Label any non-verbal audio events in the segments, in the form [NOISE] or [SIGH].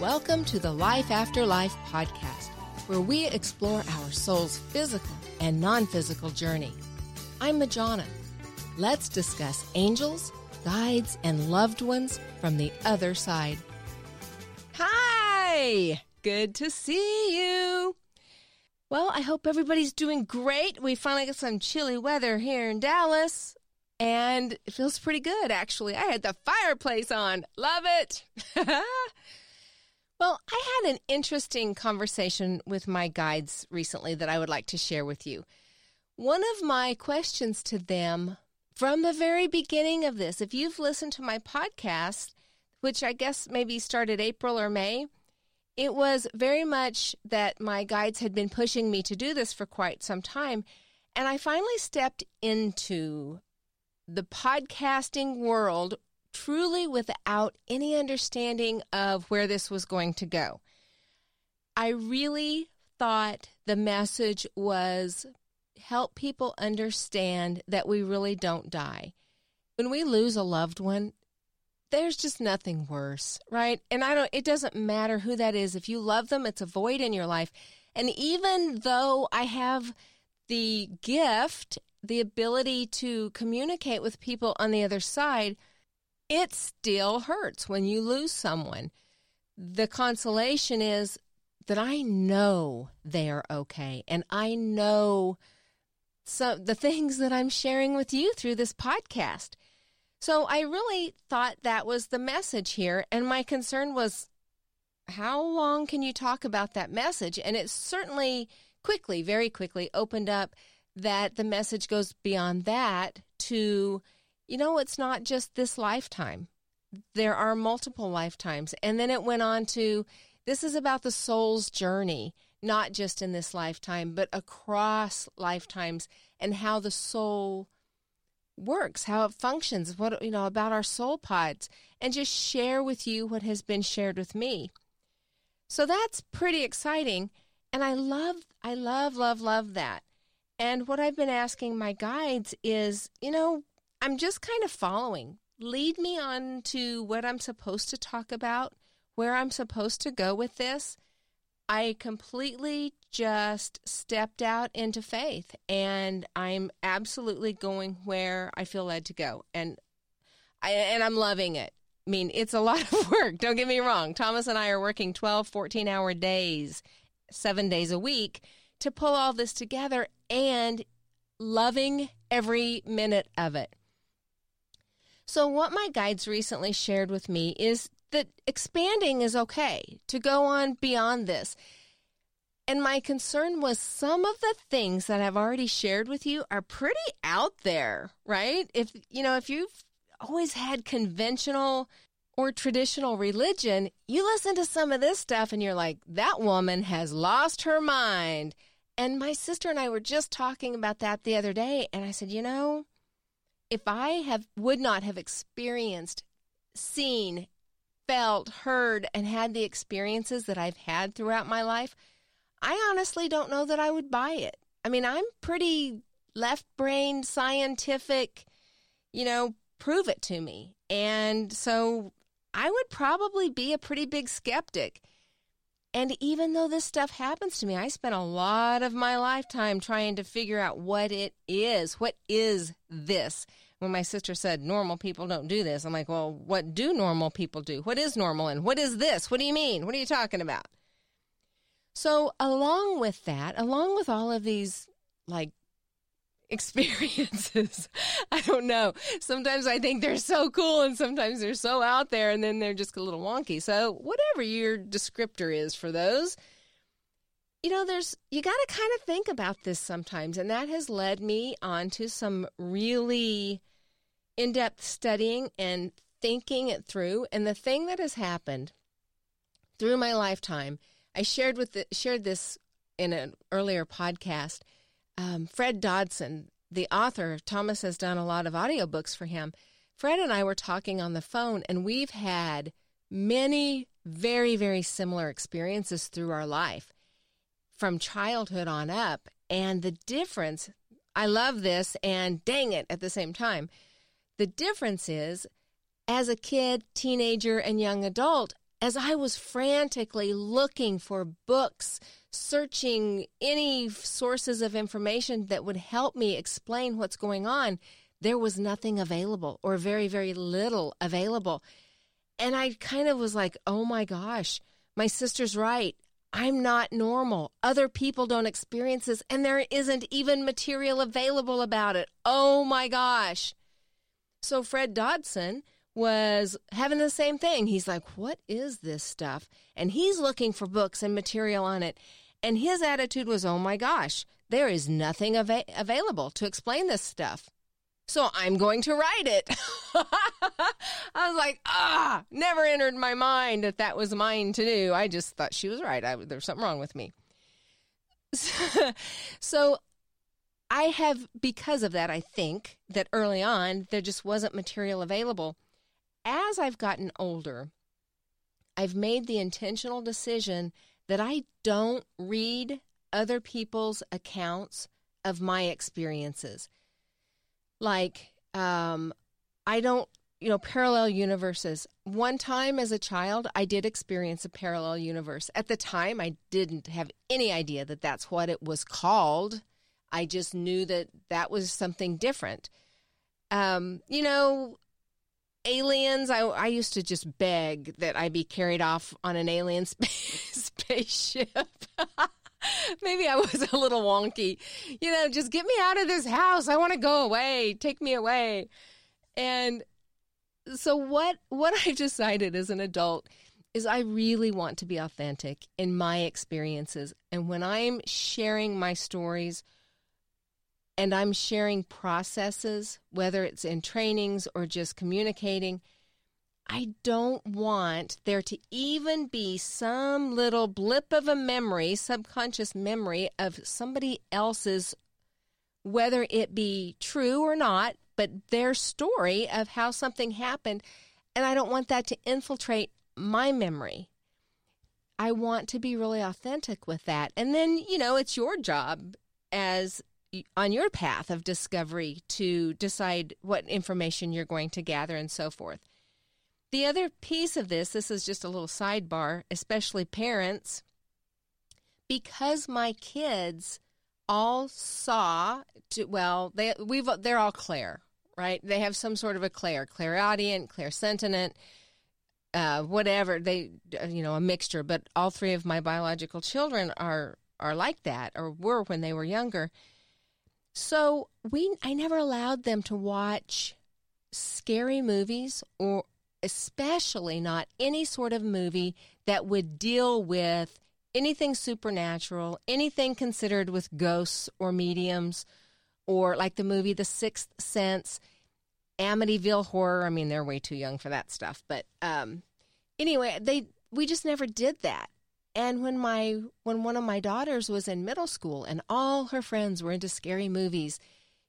Welcome to the Life After Life podcast, where we explore our soul's physical and non physical journey. I'm Majana. Let's discuss angels, guides, and loved ones from the other side. Hi! Good to see you. Well, I hope everybody's doing great. We finally got some chilly weather here in Dallas, and it feels pretty good, actually. I had the fireplace on. Love it. [LAUGHS] Well, I had an interesting conversation with my guides recently that I would like to share with you. One of my questions to them from the very beginning of this, if you've listened to my podcast, which I guess maybe started April or May, it was very much that my guides had been pushing me to do this for quite some time. And I finally stepped into the podcasting world truly without any understanding of where this was going to go. I really thought the message was help people understand that we really don't die. When we lose a loved one, there's just nothing worse, right? And I don't it doesn't matter who that is. If you love them, it's a void in your life. And even though I have the gift, the ability to communicate with people on the other side, it still hurts when you lose someone. The consolation is that I know they are okay and I know so the things that I'm sharing with you through this podcast. So I really thought that was the message here and my concern was how long can you talk about that message? And it certainly quickly, very quickly opened up that the message goes beyond that to you know, it's not just this lifetime. There are multiple lifetimes. And then it went on to this is about the soul's journey, not just in this lifetime, but across lifetimes and how the soul works, how it functions, what, you know, about our soul pods, and just share with you what has been shared with me. So that's pretty exciting. And I love, I love, love, love that. And what I've been asking my guides is, you know, I'm just kind of following. Lead me on to what I'm supposed to talk about, where I'm supposed to go with this. I completely just stepped out into faith and I'm absolutely going where I feel led to go. And I and I'm loving it. I mean, it's a lot [LAUGHS] of work, don't get me wrong. Thomas and I are working 12, 14 hour days, 7 days a week to pull all this together and loving every minute of it. So, what my guides recently shared with me is that expanding is okay, to go on beyond this. And my concern was some of the things that I've already shared with you are pretty out there, right? If, you know, if you've always had conventional or traditional religion, you listen to some of this stuff and you're like, that woman has lost her mind. And my sister and I were just talking about that the other day. And I said, you know, if I have would not have experienced, seen, felt, heard, and had the experiences that I've had throughout my life, I honestly don't know that I would buy it. I mean, I'm pretty left brain scientific, you know, prove it to me. And so I would probably be a pretty big skeptic. And even though this stuff happens to me, I spent a lot of my lifetime trying to figure out what it is. What is this? When my sister said normal people don't do this, I'm like, well, what do normal people do? What is normal and what is this? What do you mean? What are you talking about? So, along with that, along with all of these like [LAUGHS] experiences. I don't know. Sometimes I think they're so cool and sometimes they're so out there and then they're just a little wonky. So, whatever your descriptor is for those, you know, there's you got to kind of think about this sometimes and that has led me on to some really in-depth studying and thinking it through and the thing that has happened through my lifetime, I shared with the, shared this in an earlier podcast um, Fred Dodson, the author, Thomas has done a lot of audiobooks for him. Fred and I were talking on the phone, and we've had many very, very similar experiences through our life from childhood on up. And the difference, I love this and dang it at the same time. The difference is, as a kid, teenager, and young adult, as I was frantically looking for books, searching any sources of information that would help me explain what's going on, there was nothing available or very, very little available. And I kind of was like, oh my gosh, my sister's right. I'm not normal. Other people don't experience this, and there isn't even material available about it. Oh my gosh. So, Fred Dodson was having the same thing. He's like, What is this stuff? And he's looking for books and material on it. And his attitude was, Oh my gosh, there is nothing av- available to explain this stuff. So I'm going to write it. [LAUGHS] I was like, ah, never entered my mind that that was mine to do. I just thought she was right. I, there's something wrong with me. [LAUGHS] so I have, because of that, I think that early on, there just wasn't material available. As I've gotten older, I've made the intentional decision that I don't read other people's accounts of my experiences. Like, um, I don't, you know, parallel universes. One time as a child, I did experience a parallel universe. At the time, I didn't have any idea that that's what it was called. I just knew that that was something different. Um, you know, aliens, I, I used to just beg that I be carried off on an alien [LAUGHS] space, spaceship. [LAUGHS] Maybe I was a little wonky. You know, just get me out of this house. I want to go away. Take me away. And so what what [LAUGHS] I've decided as an adult is I really want to be authentic in my experiences. And when I'm sharing my stories and I'm sharing processes, whether it's in trainings or just communicating, I don't want there to even be some little blip of a memory, subconscious memory of somebody else's, whether it be true or not, but their story of how something happened. And I don't want that to infiltrate my memory. I want to be really authentic with that. And then, you know, it's your job as on your path of discovery to decide what information you're going to gather and so forth. The other piece of this, this is just a little sidebar, especially parents, because my kids all saw, to, well, they we've they're all clair, right? They have some sort of a clair, clairaudient, clairsentient, uh, whatever they, you know, a mixture. But all three of my biological children are are like that, or were when they were younger. So we, I never allowed them to watch scary movies or especially not any sort of movie that would deal with anything supernatural, anything considered with ghosts or mediums, or like the movie The Sixth Sense, Amityville Horror. I mean, they're way too young for that stuff, but um, anyway, they we just never did that. And when my when one of my daughters was in middle school and all her friends were into scary movies,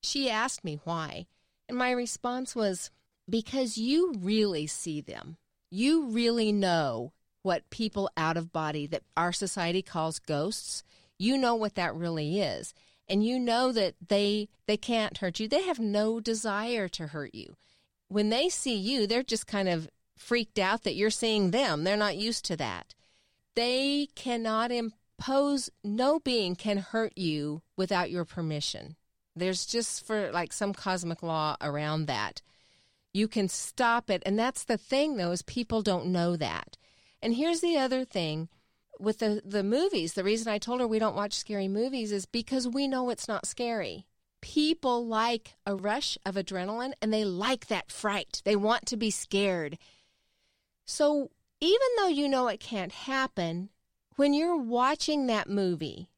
she asked me why. And my response was, because you really see them. You really know what people out of body that our society calls ghosts. You know what that really is. And you know that they they can't hurt you. They have no desire to hurt you. When they see you, they're just kind of freaked out that you're seeing them. They're not used to that. They cannot impose no being can hurt you without your permission. There's just for like some cosmic law around that. You can stop it. And that's the thing, though, is people don't know that. And here's the other thing with the, the movies. The reason I told her we don't watch scary movies is because we know it's not scary. People like a rush of adrenaline and they like that fright. They want to be scared. So even though you know it can't happen, when you're watching that movie,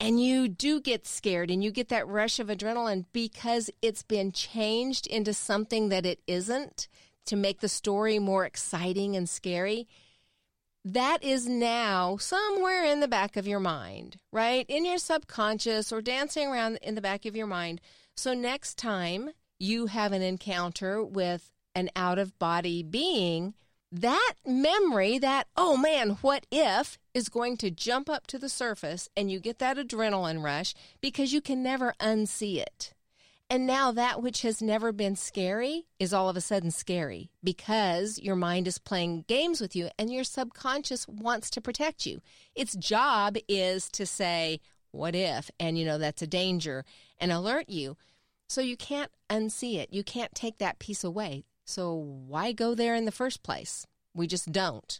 and you do get scared and you get that rush of adrenaline because it's been changed into something that it isn't to make the story more exciting and scary. That is now somewhere in the back of your mind, right? In your subconscious or dancing around in the back of your mind. So next time you have an encounter with an out of body being, that memory, that, oh man, what if, is going to jump up to the surface and you get that adrenaline rush because you can never unsee it. And now that which has never been scary is all of a sudden scary because your mind is playing games with you and your subconscious wants to protect you. Its job is to say, what if? And you know, that's a danger and alert you. So you can't unsee it. You can't take that piece away. So why go there in the first place? We just don't.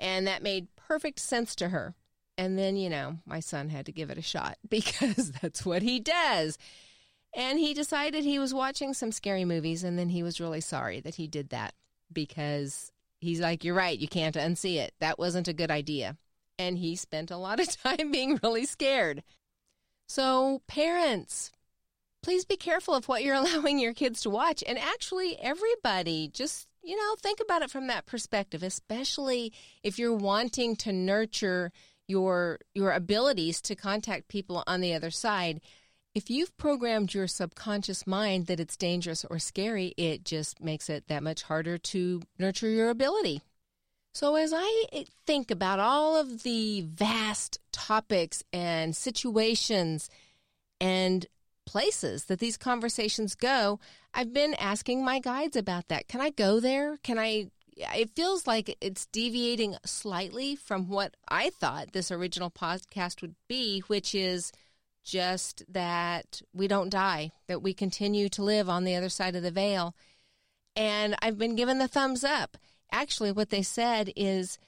And that made perfect sense to her. And then, you know, my son had to give it a shot [LAUGHS] because that's what he does. And he decided he was watching some scary movies, and then he was really sorry that he did that because he's like, You're right, you can't unsee it. That wasn't a good idea. And he spent a lot of [LAUGHS] time being really scared. So, parents, please be careful of what you're [LAUGHS] allowing your kids to watch. And actually, everybody, just, you know, think about it from that perspective, especially if you're wanting to nurture your your abilities to contact people on the other side if you've programmed your subconscious mind that it's dangerous or scary, it just makes it that much harder to nurture your ability. So, as I think about all of the vast topics and situations and places that these conversations go, I've been asking my guides about that. Can I go there? Can I? It feels like it's deviating slightly from what I thought this original podcast would be, which is just that we don't die, that we continue to live on the other side of the veil. And I've been given the thumbs up. Actually, what they said is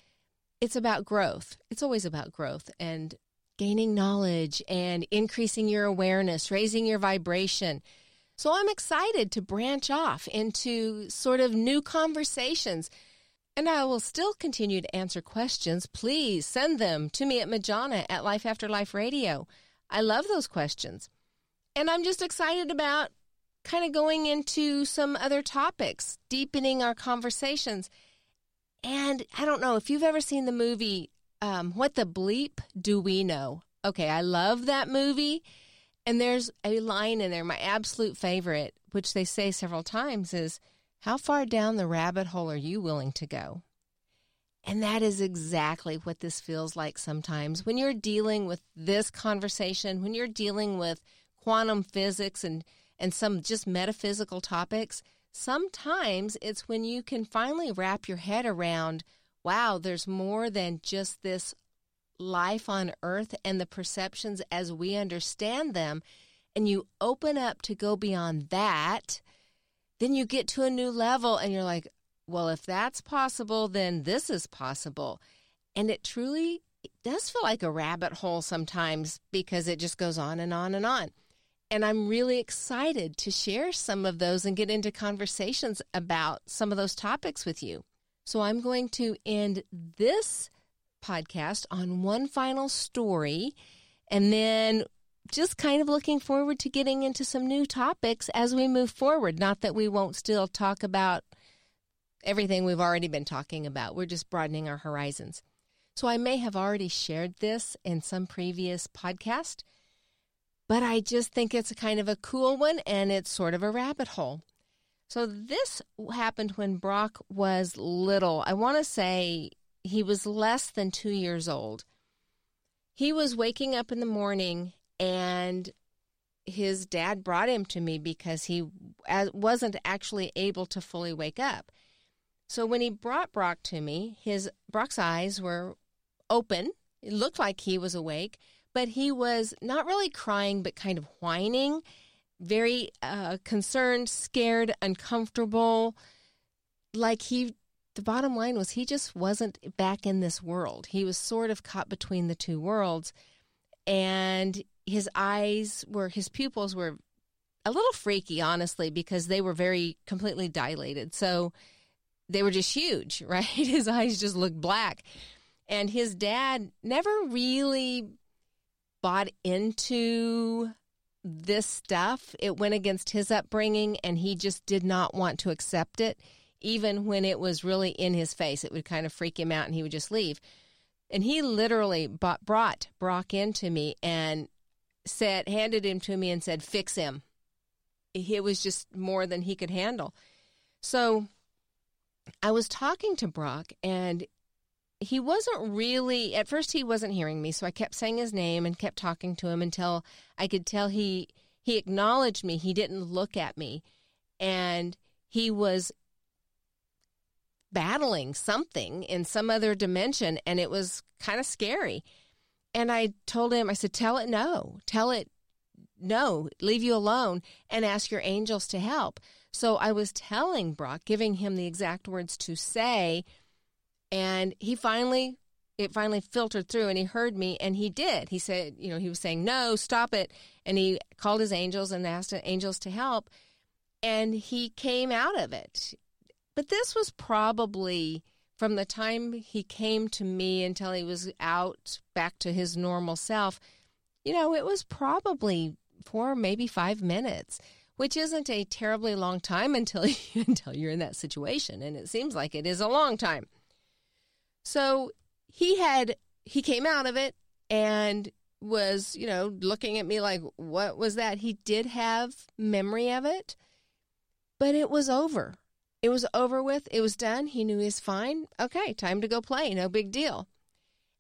it's about growth. It's always about growth and gaining knowledge and increasing your awareness, raising your vibration. So I'm excited to branch off into sort of new conversations. And I will still continue to answer questions. Please send them to me at Majana at Life After Life Radio. I love those questions. And I'm just excited about kind of going into some other topics, deepening our conversations. And I don't know if you've ever seen the movie, um, What the Bleep Do We Know? Okay, I love that movie. And there's a line in there, my absolute favorite, which they say several times is, How far down the rabbit hole are you willing to go? And that is exactly what this feels like sometimes when you're dealing with this conversation, when you're dealing with quantum physics and, and some just metaphysical topics. Sometimes it's when you can finally wrap your head around wow, there's more than just this life on earth and the perceptions as we understand them. And you open up to go beyond that. Then you get to a new level and you're like, well, if that's possible, then this is possible. And it truly it does feel like a rabbit hole sometimes because it just goes on and on and on. And I'm really excited to share some of those and get into conversations about some of those topics with you. So I'm going to end this podcast on one final story and then just kind of looking forward to getting into some new topics as we move forward. Not that we won't still talk about everything we've already been talking about. We're just broadening our horizons. So I may have already shared this in some previous podcast, but I just think it's a kind of a cool one and it's sort of a rabbit hole. So this happened when Brock was little. I want to say he was less than two years old. He was waking up in the morning and his dad brought him to me because he wasn't actually able to fully wake up. So when he brought Brock to me, his Brock's eyes were open. It looked like he was awake, but he was not really crying, but kind of whining, very uh, concerned, scared, uncomfortable. Like he, the bottom line was he just wasn't back in this world. He was sort of caught between the two worlds. And his eyes were, his pupils were a little freaky, honestly, because they were very completely dilated. So, they were just huge, [LAUGHS] right? His eyes just looked black. And his dad never really bought into this stuff. It went against his upbringing, and he just did not want to accept it. Even when it was really in his face, it would kind of freak him out and he would just leave. And he literally bought, brought Brock into me and said, handed him to me and said, fix him. It was just more than he could handle. So I was talking to Brock and he wasn't really at first he wasn't hearing me so i kept saying his name and kept talking to him until i could tell he he acknowledged me. He didn't look at me. And he was battling something in some other dimension. And it was kind of scary. And I told him, I said, tell it no. Tell it no. Leave you alone and ask your angels to help. So I was telling Brock, giving him the exact words to say. And he finally it finally filtered through and he heard me and he did. He said, you know, he was saying, no, stop it. And he called his angels and asked angels to help. And he came out of it. But this was probably from the time he came to me until he was out back to his normal self. You know, it was probably four, maybe five minutes, which isn't a terribly long time until you, [LAUGHS] until you're in that situation. And it seems like it is a long time. So he had he came out of it and was you know looking at me like what was that? He did have memory of it but it was over. It was over with. It was done. He knew he was fine. Okay time to go play. No big deal.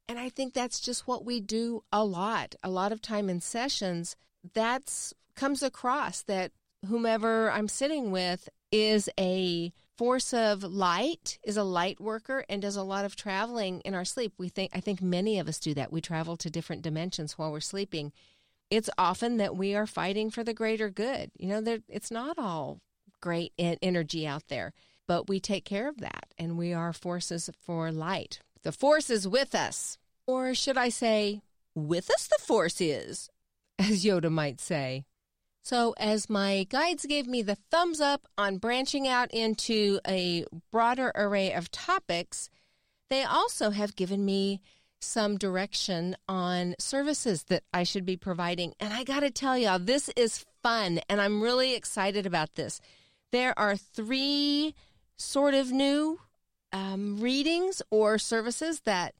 And i think that's just what we do a lot. A lot of time in sessions that's comes across that whomever i'm sitting with is a force of light is a light worker and does a lot of traveling in our sleep. We think i think many of us do that. We travel to different dimensions while we're sleeping. It's often that we are fighting for the greater good. You know there it's not all great energy out there but we take care of that and we are forces for light. The force is with us. Or should i say with us the force is as yoda might say so, as my guides gave me the thumbs up on branching out into a broader array of topics, they also have given me some direction on services that I should be providing. And I got to tell y'all, this is fun, and I'm really excited about this. There are three sort of new um, readings or services that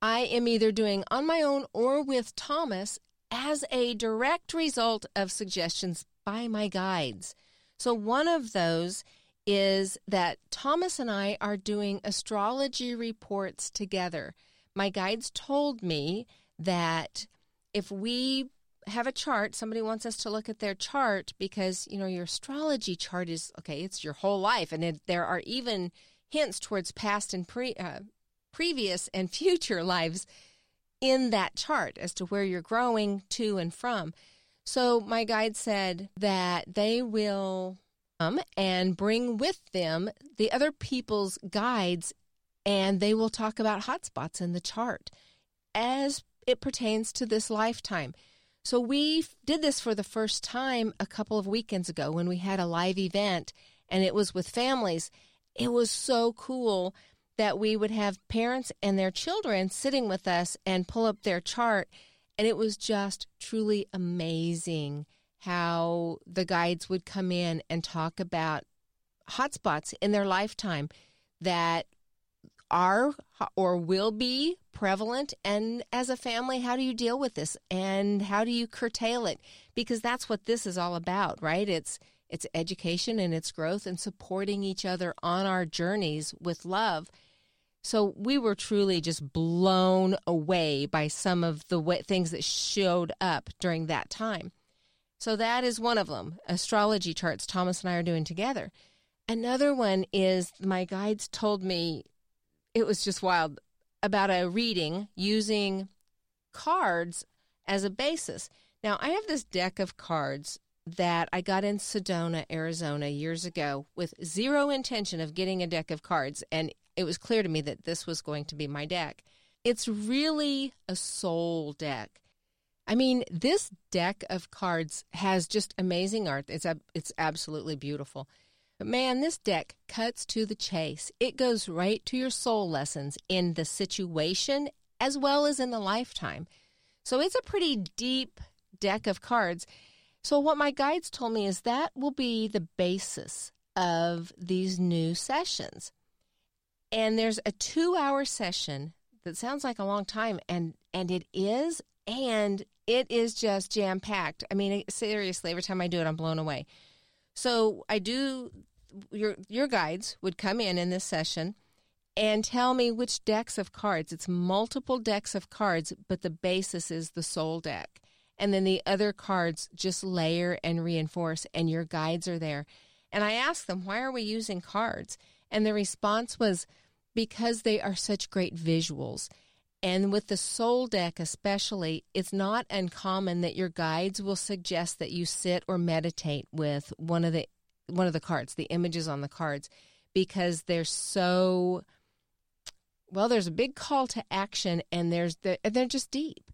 I am either doing on my own or with Thomas as a direct result of suggestions by my guides. So, one of those is that Thomas and I are doing astrology reports together. My guides told me that if we have a chart, somebody wants us to look at their chart because, you know, your astrology chart is okay, it's your whole life. And it, there are even hints towards past and pre, uh, previous and [LAUGHS] future lives in that chart as to where you're growing to and from. So my guide said that they will come and bring with them the other people's guides and they will talk about hotspots in the chart as it pertains to this lifetime. So we did this for the first time a couple of weekends ago when we had a live event and it was with families. It was so cool that we would have parents and their children sitting with us and pull up their chart. And it was just truly amazing how the guides would come in and talk about hotspots in their lifetime that are or will be prevalent. And as a family how do you deal with this? And how do you curtail it? Because that's what this is all about right? It's it's education and it's growth and supporting each other on our journeys with love so we were truly just blown away by some of the way, things that showed up during that time. So that is one of them. Astrology charts Thomas and I are doing together. Another one is my guides told me it was just wild about a reading using cards as a basis. Now, I have this deck of cards that I got in Sedona, Arizona years ago with zero intention of getting a deck of cards. And it was clear to me that this was going to be my deck. It's really a soul deck. I mean, this deck of cards has just amazing art. It's it's absolutely beautiful. But man, this deck cuts to the chase. It goes right to your soul lessons in the situation as well as in the lifetime. So it's a pretty deep deck of cards. So what my guides told me is that will be the basis of these new sessions and there's a two hour session that sounds like a long time and and it is and it is just jam packed i mean seriously every time i do it i'm blown away so i do your your guides would come in in this session and tell me which decks of cards it's multiple decks of cards but the basis is the soul deck and then the other cards just layer and reinforce, and your guides are there. And I ask them, why are we using cards? And the response was because they are such great visuals. And with the soul deck, especially, it's not uncommon that your guides will suggest that you sit or meditate with one of the one of the cards, the images on the cards, because they're so well. There's a big call to action, and there's the, they're just deep.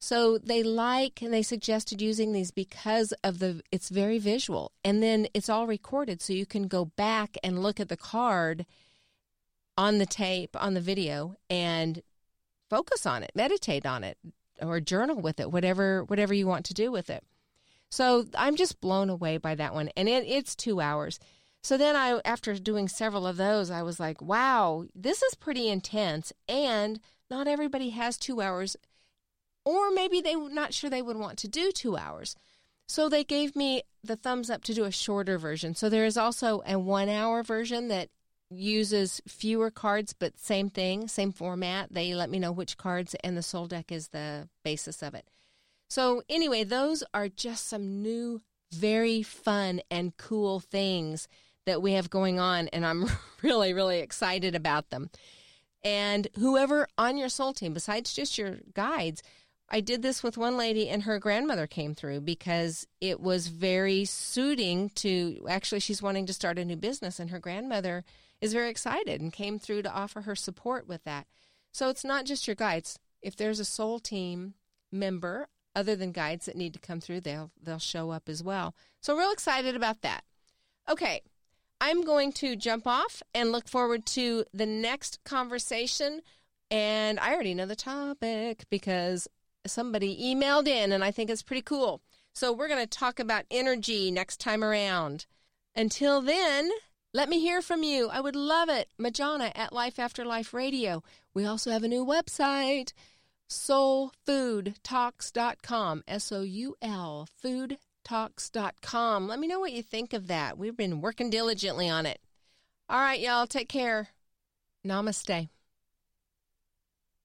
So they like and they suggested using these because of the it's very visual, and then it's all recorded, so you can go back and look at the card on the tape on the video and focus on it, meditate on it, or journal with it, whatever whatever you want to do with it. So I'm just blown away by that one, and it, it's two hours. So then I, after doing several of those, I was like, wow, this is pretty intense, and not everybody has two hours, or maybe they're not sure they would want to do two hours. So they gave me the thumbs up to do a shorter version. So there is also a one hour version that uses fewer cards, but same thing, same format. They let me know which cards, and the soul deck is the basis of it. So, anyway, those are just some new, very fun and cool things that we have going on, and I'm [LAUGHS] really, really excited about them. And whoever on your soul team, besides just your guides, I did this with one lady, and her grandmother came through because it was very suiting to actually, she's wanting to start a new business, and her grandmother is very excited and came through to offer her support with that. So it's not just your guides. If there's a soul team member other than guides that need to come through, they'll they'll show up as well. So real excited about that. Okay, I'm going to jump off and look forward to the next conversation. And I already know the topic because somebody emailed in, and I think it's pretty cool. So we're going to talk about energy next time around. Until then, let me hear from you. I would love it. Majana at Life After Life Radio. We also have a new website, soulfoodtalks.com. S O U L, foodtalks.com. Let me know what you think of that. We've been working diligently on it. All right, y'all, take care. Namaste.